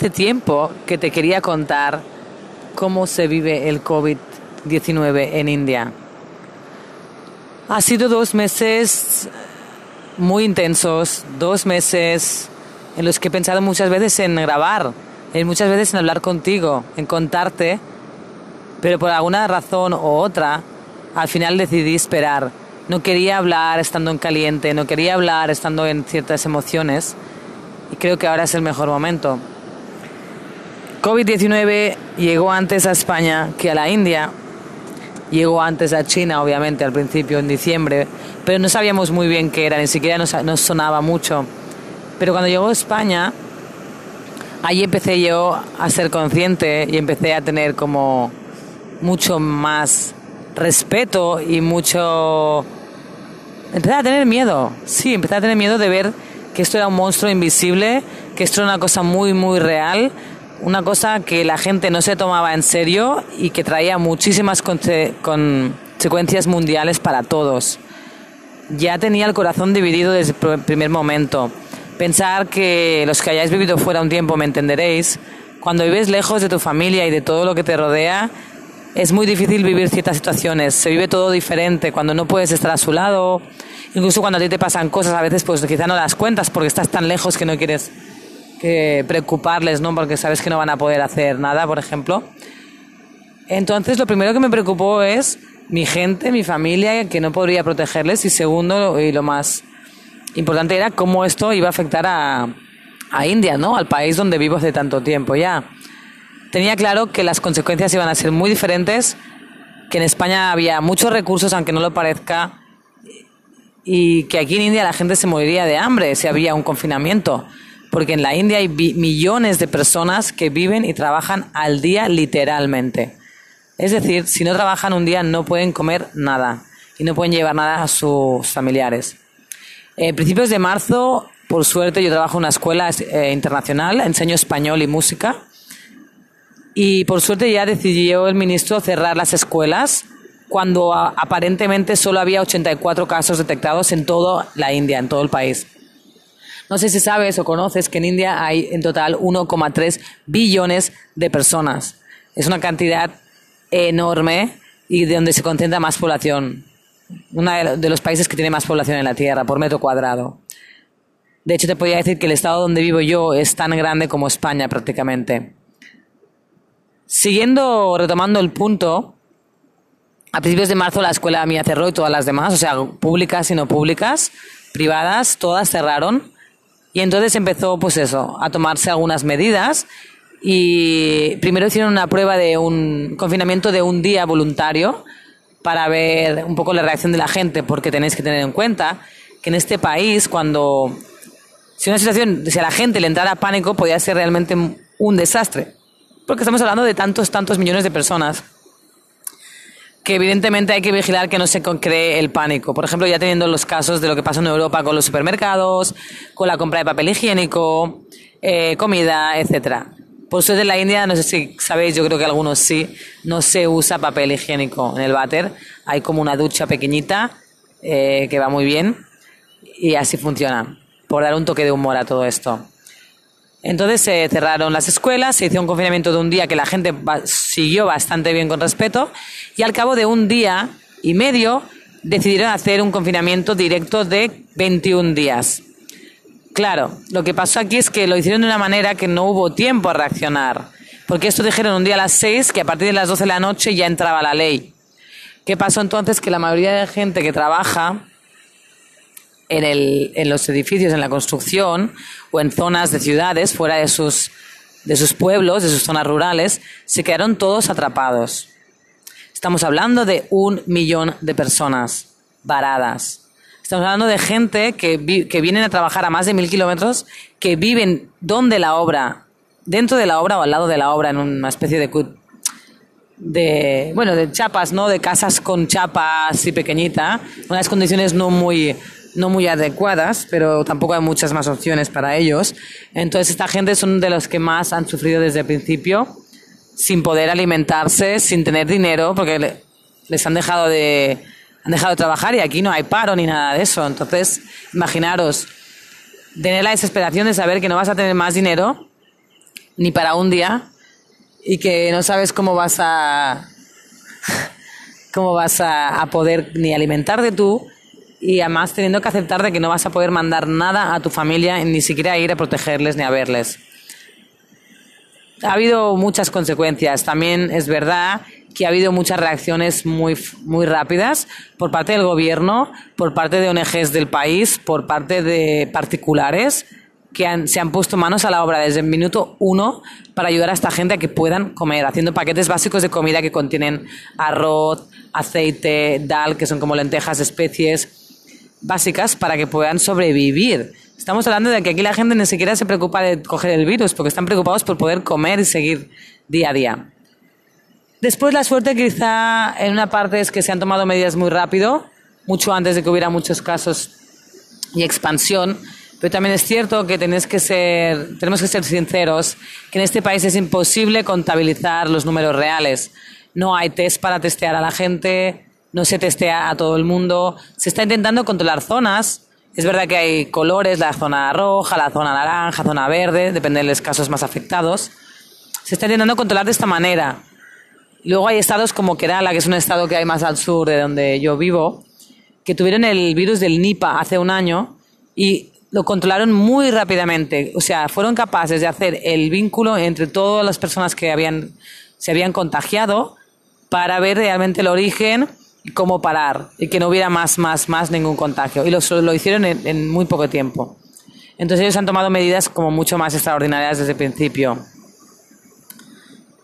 hace tiempo que te quería contar cómo se vive el COVID-19 en India. Ha sido dos meses muy intensos, dos meses en los que he pensado muchas veces en grabar, en muchas veces en hablar contigo, en contarte, pero por alguna razón u otra, al final decidí esperar. No quería hablar estando en caliente, no quería hablar estando en ciertas emociones y creo que ahora es el mejor momento. COVID-19 llegó antes a España que a la India, llegó antes a China, obviamente, al principio, en diciembre, pero no sabíamos muy bien qué era, ni siquiera nos, sonaba mucho. Pero cuando llegó a España, ahí empecé yo a ser consciente y empecé a tener como mucho más respeto y mucho... Empecé a tener miedo, sí, empecé a tener miedo de ver que esto era un monstruo invisible, que esto era una cosa muy, muy real, una cosa que la gente no se tomaba en serio y que traía muchísimas consecuencias mundiales para todos. Ya tenía el corazón dividido desde el primer momento. Pensar que los que hayáis vivido fuera un tiempo me entenderéis, cuando vives lejos de tu familia y de todo lo que te rodea, es muy difícil vivir ciertas situaciones. Se vive todo diferente cuando no puedes estar a su lado, incluso cuando a ti te pasan cosas, a veces pues quizá no das cuentas porque estás tan lejos que no quieres que preocuparles, ¿no? Porque sabes que no van a poder hacer nada, por ejemplo. Entonces, lo primero que me preocupó es mi gente, mi familia, que no podría protegerles. Y segundo, y lo más importante era cómo esto iba a afectar a, a India, ¿no? Al país donde vivo hace tanto tiempo ya. Tenía claro que las consecuencias iban a ser muy diferentes, que en España había muchos recursos, aunque no lo parezca, y que aquí en India la gente se moriría de hambre si había un confinamiento porque en la India hay millones de personas que viven y trabajan al día literalmente. Es decir, si no trabajan un día no pueden comer nada y no pueden llevar nada a sus familiares. En principios de marzo, por suerte, yo trabajo en una escuela eh, internacional, enseño español y música. Y por suerte ya decidió el ministro cerrar las escuelas cuando aparentemente solo había 84 casos detectados en toda la India, en todo el país. No sé si sabes o conoces que en India hay en total 1,3 billones de personas. Es una cantidad enorme y de donde se concentra más población. Uno de los países que tiene más población en la Tierra por metro cuadrado. De hecho, te podría decir que el estado donde vivo yo es tan grande como España prácticamente. Siguiendo, retomando el punto, a principios de marzo la escuela mía cerró y todas las demás, o sea, públicas y no públicas, privadas, todas cerraron. Y entonces empezó, pues eso, a tomarse algunas medidas y primero hicieron una prueba de un confinamiento de un día voluntario para ver un poco la reacción de la gente, porque tenéis que tener en cuenta que en este país, cuando si una situación, si a la gente le entrara pánico, podía ser realmente un desastre, porque estamos hablando de tantos, tantos millones de personas que evidentemente hay que vigilar que no se cree el pánico. Por ejemplo, ya teniendo los casos de lo que pasa en Europa con los supermercados, con la compra de papel higiénico, eh, comida, etcétera. Por suerte en la India, no sé si sabéis, yo creo que algunos sí, no se usa papel higiénico en el váter. Hay como una ducha pequeñita eh, que va muy bien y así funciona, por dar un toque de humor a todo esto. Entonces se cerraron las escuelas, se hizo un confinamiento de un día que la gente siguió bastante bien con respeto y al cabo de un día y medio decidieron hacer un confinamiento directo de 21 días. Claro, lo que pasó aquí es que lo hicieron de una manera que no hubo tiempo a reaccionar, porque esto dijeron un día a las 6 que a partir de las 12 de la noche ya entraba la ley. ¿Qué pasó entonces? Que la mayoría de gente que trabaja en, el, en los edificios, en la construcción o en zonas de ciudades, fuera de sus, de sus pueblos, de sus zonas rurales, se quedaron todos atrapados. Estamos hablando de un millón de personas varadas. Estamos hablando de gente que, que vienen a trabajar a más de mil kilómetros, que viven donde la obra, dentro de la obra o al lado de la obra, en una especie de de bueno de chapas no de casas con chapas y pequeñita unas condiciones no muy no muy adecuadas, pero tampoco hay muchas más opciones para ellos. Entonces, esta gente son de los que más han sufrido desde el principio, sin poder alimentarse, sin tener dinero, porque les han dejado de han dejado de trabajar y aquí no hay paro ni nada de eso. Entonces, imaginaros tener la desesperación de saber que no vas a tener más dinero, ni para un día y que no sabes cómo vas a cómo vas a, a poder ni alimentarte tú y además teniendo que aceptar de que no vas a poder mandar nada a tu familia ni siquiera ir a protegerles ni a verles. Ha habido muchas consecuencias. También es verdad que ha habido muchas reacciones muy, muy rápidas por parte del gobierno, por parte de ONGs del país, por parte de particulares que se han puesto manos a la obra desde el minuto uno para ayudar a esta gente a que puedan comer, haciendo paquetes básicos de comida que contienen arroz, aceite, dal, que son como lentejas, especies básicas para que puedan sobrevivir. Estamos hablando de que aquí la gente ni siquiera se preocupa de coger el virus, porque están preocupados por poder comer y seguir día a día. Después la suerte quizá en una parte es que se han tomado medidas muy rápido, mucho antes de que hubiera muchos casos y expansión, pero también es cierto que, tenemos que ser sinceros, que en este país es imposible contabilizar los números reales. No hay test para testear a la gente, no se testea a todo el mundo. Se está intentando controlar zonas. Es verdad que hay colores, la zona roja, la zona naranja, zona verde, depende de los casos más afectados. Se está intentando controlar de esta manera. Luego hay estados como Kerala, que es un estado que hay más al sur de donde yo vivo, que tuvieron el virus del Nipah hace un año y lo controlaron muy rápidamente. O sea, fueron capaces de hacer el vínculo entre todas las personas que habían, se habían contagiado para ver realmente el origen cómo parar y que no hubiera más, más, más ningún contagio. Y lo, lo hicieron en, en muy poco tiempo. Entonces ellos han tomado medidas como mucho más extraordinarias desde el principio.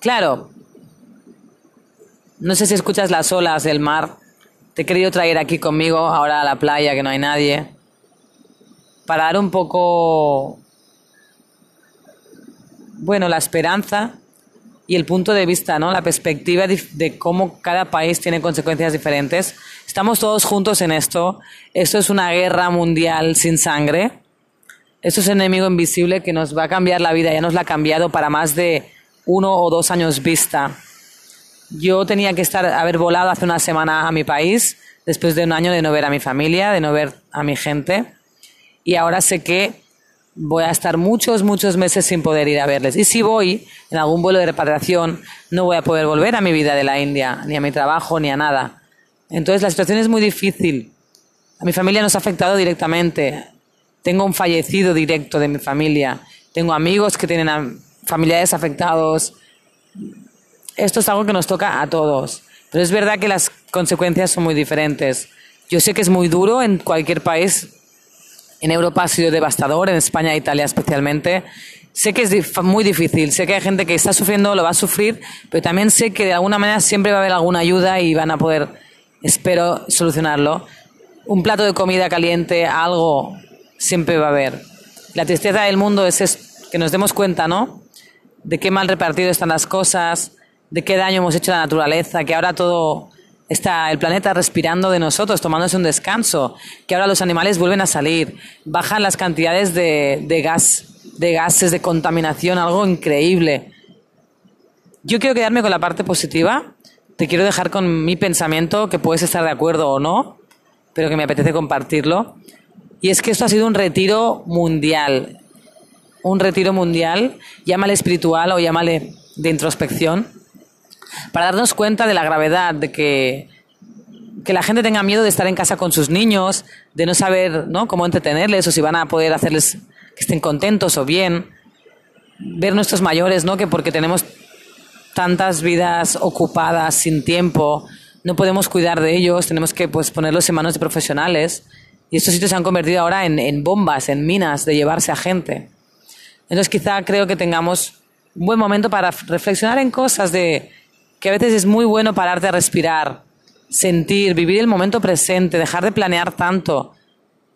Claro, no sé si escuchas las olas del mar. Te he querido traer aquí conmigo ahora a la playa que no hay nadie para dar un poco, bueno, la esperanza y el punto de vista, ¿no? La perspectiva de, cómo cada país tiene consecuencias diferentes. Estamos todos juntos en esto. Esto es una guerra mundial sin sangre. Esto es un enemigo invisible que nos va a cambiar la vida. Ya nos la ha cambiado para más de uno o dos años vista. Yo tenía que estar, haber volado hace una semana a mi país, después de un año de no ver a mi familia, de no ver a mi gente y ahora sé que voy a estar muchos, muchos meses sin poder ir a verles. Y si voy en algún vuelo de repatriación, no voy a poder volver a mi vida de la India, ni a mi trabajo, ni a nada. Entonces la situación es muy difícil. A mi familia nos ha afectado directamente. Tengo un fallecido directo de mi familia. Tengo amigos que tienen familiares afectados. Esto es algo que nos toca a todos. Pero es verdad que las consecuencias son muy diferentes. Yo sé que es muy duro en cualquier país en Europa ha sido devastador, en España e Italia especialmente. Sé que es muy difícil, sé que hay gente que está sufriendo, lo va a sufrir, pero también sé que de alguna manera siempre va a haber alguna ayuda y van a poder, espero, solucionarlo. Un plato de comida caliente, algo, siempre va a haber. La tristeza del mundo es que nos demos cuenta, ¿no? De qué mal repartido están las cosas, de qué daño hemos hecho a la naturaleza, que ahora todo está el planeta respirando de nosotros, tomándose un descanso, que ahora los animales vuelven a salir, bajan las cantidades de, de gas, de gases, de contaminación, algo increíble. Yo quiero quedarme con la parte positiva, te quiero dejar con mi pensamiento, que puedes estar de acuerdo o no, pero que me apetece compartirlo. Y es que esto ha sido un retiro mundial, un retiro mundial, llámale espiritual o llámale de introspección, para darnos cuenta de la gravedad, de que, que la gente tenga miedo de estar en casa con sus niños, de no saber ¿no? cómo entretenerles o si van a poder hacerles que estén contentos o bien. Ver nuestros mayores, ¿no? que porque tenemos tantas vidas ocupadas, sin tiempo, no podemos cuidar de ellos, tenemos que pues, ponerlos en manos de profesionales. Y estos sitios se han convertido ahora en, en bombas, en minas de llevarse a gente. Entonces quizá creo que tengamos un buen momento para reflexionar en cosas de que a veces es muy bueno pararte a respirar, sentir, vivir el momento presente, dejar de planear tanto.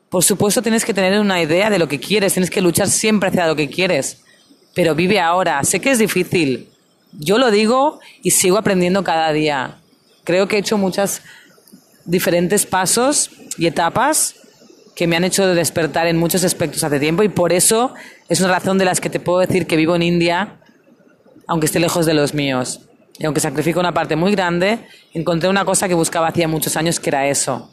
Por supuesto tienes que tener una idea de lo que quieres, tienes que luchar siempre hacia lo que quieres, pero vive ahora. Sé que es difícil, yo lo digo y sigo aprendiendo cada día. Creo que he hecho muchos diferentes pasos y etapas que me han hecho despertar en muchos aspectos hace tiempo y por eso es una razón de las que te puedo decir que vivo en India, aunque esté lejos de los míos. Y aunque sacrifico una parte muy grande, encontré una cosa que buscaba hacía muchos años, que era eso.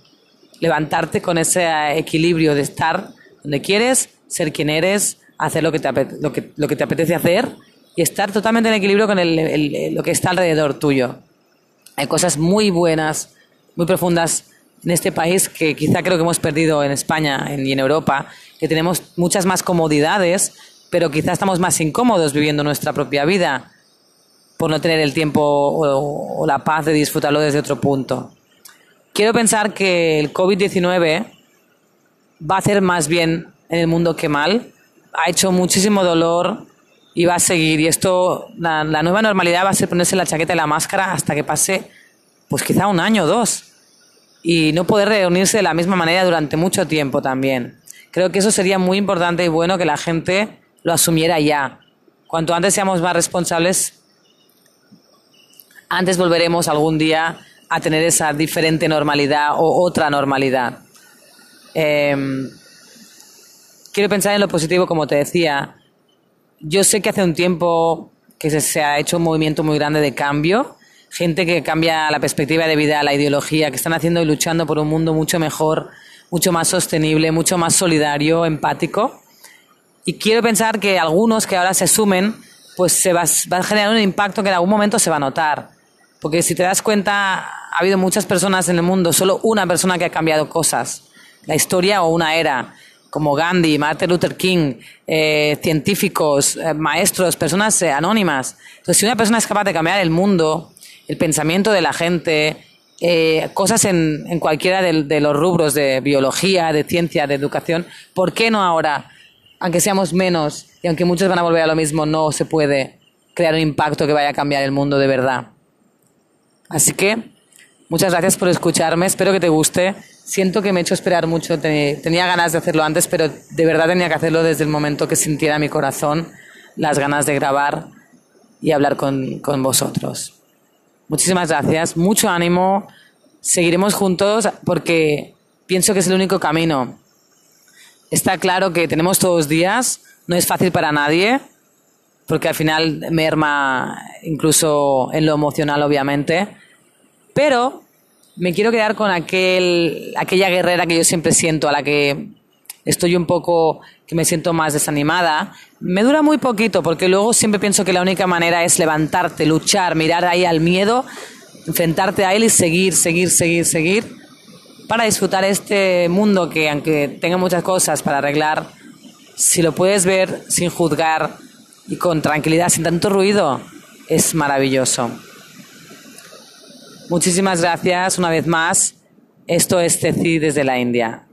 Levantarte con ese equilibrio de estar donde quieres, ser quien eres, hacer lo que te, lo que, lo que te apetece hacer y estar totalmente en equilibrio con lo que está alrededor tuyo. Hay cosas muy buenas, muy profundas en este país que quizá creo que hemos perdido en España y en Europa, que tenemos muchas más comodidades, pero quizá estamos más incómodos viviendo nuestra propia vida por no tener el tiempo o, la paz de disfrutarlo desde otro punto. Quiero pensar que el COVID-19 va a hacer más bien en el mundo que mal. Ha hecho muchísimo dolor y va a seguir. Y esto, la, la nueva normalidad va a ser ponerse la chaqueta y la máscara hasta que pase, pues quizá un año o dos. Y no poder reunirse de la misma manera durante mucho tiempo también. Creo que eso sería muy importante y bueno que la gente lo asumiera ya. Cuanto antes seamos más responsables, antes volveremos algún día a tener esa diferente normalidad o otra normalidad. Em, quiero pensar en lo positivo, como te decía. Yo sé que hace un tiempo que se, ha hecho un movimiento muy grande de cambio, gente que cambia la perspectiva de vida, la ideología, que están haciendo y luchando por un mundo mucho mejor, mucho más sostenible, mucho más solidario, empático. Y quiero pensar que algunos que ahora se sumen, pues se va, va a generar un impacto que en algún momento se va a notar porque si te das cuenta, ha habido muchas personas en el mundo, solo una persona que ha cambiado cosas, la historia o una era, como Gandhi, Martin Luther King, eh, científicos, eh, maestros, personas eh, anónimas. Entonces, si una persona es capaz de cambiar el mundo, el pensamiento de la gente, cosas en, en cualquiera de, de, los rubros de biología, de ciencia, de educación, ¿por qué no ahora, aunque seamos menos y aunque muchos van a volver a lo mismo, no se puede crear un impacto que vaya a cambiar el mundo de verdad? Así que muchas gracias por escucharme, espero que te guste. Siento que me he hecho esperar mucho, tenía ganas de hacerlo antes, pero de verdad tenía que hacerlo desde el momento que sintiera mi corazón las ganas de grabar y hablar con, con vosotros. Muchísimas gracias, mucho ánimo, seguiremos juntos porque pienso que es el único camino. Está claro que tenemos todos días, no es fácil para nadie, porque al final merma incluso en lo emocional, obviamente. Pero me quiero quedar con aquel, aquella guerrera que yo siempre siento, a la que estoy un poco, que me siento más desanimada. Me dura muy poquito, porque luego siempre pienso que la única manera es levantarte, luchar, mirar ahí al miedo, enfrentarte a él y seguir, seguir, seguir, seguir, para disfrutar este mundo que, aunque tenga muchas cosas para arreglar, si lo puedes ver sin juzgar, y con tranquilidad, sin tanto ruido, es maravilloso. Muchísimas gracias una vez más. Esto es Teci desde la India.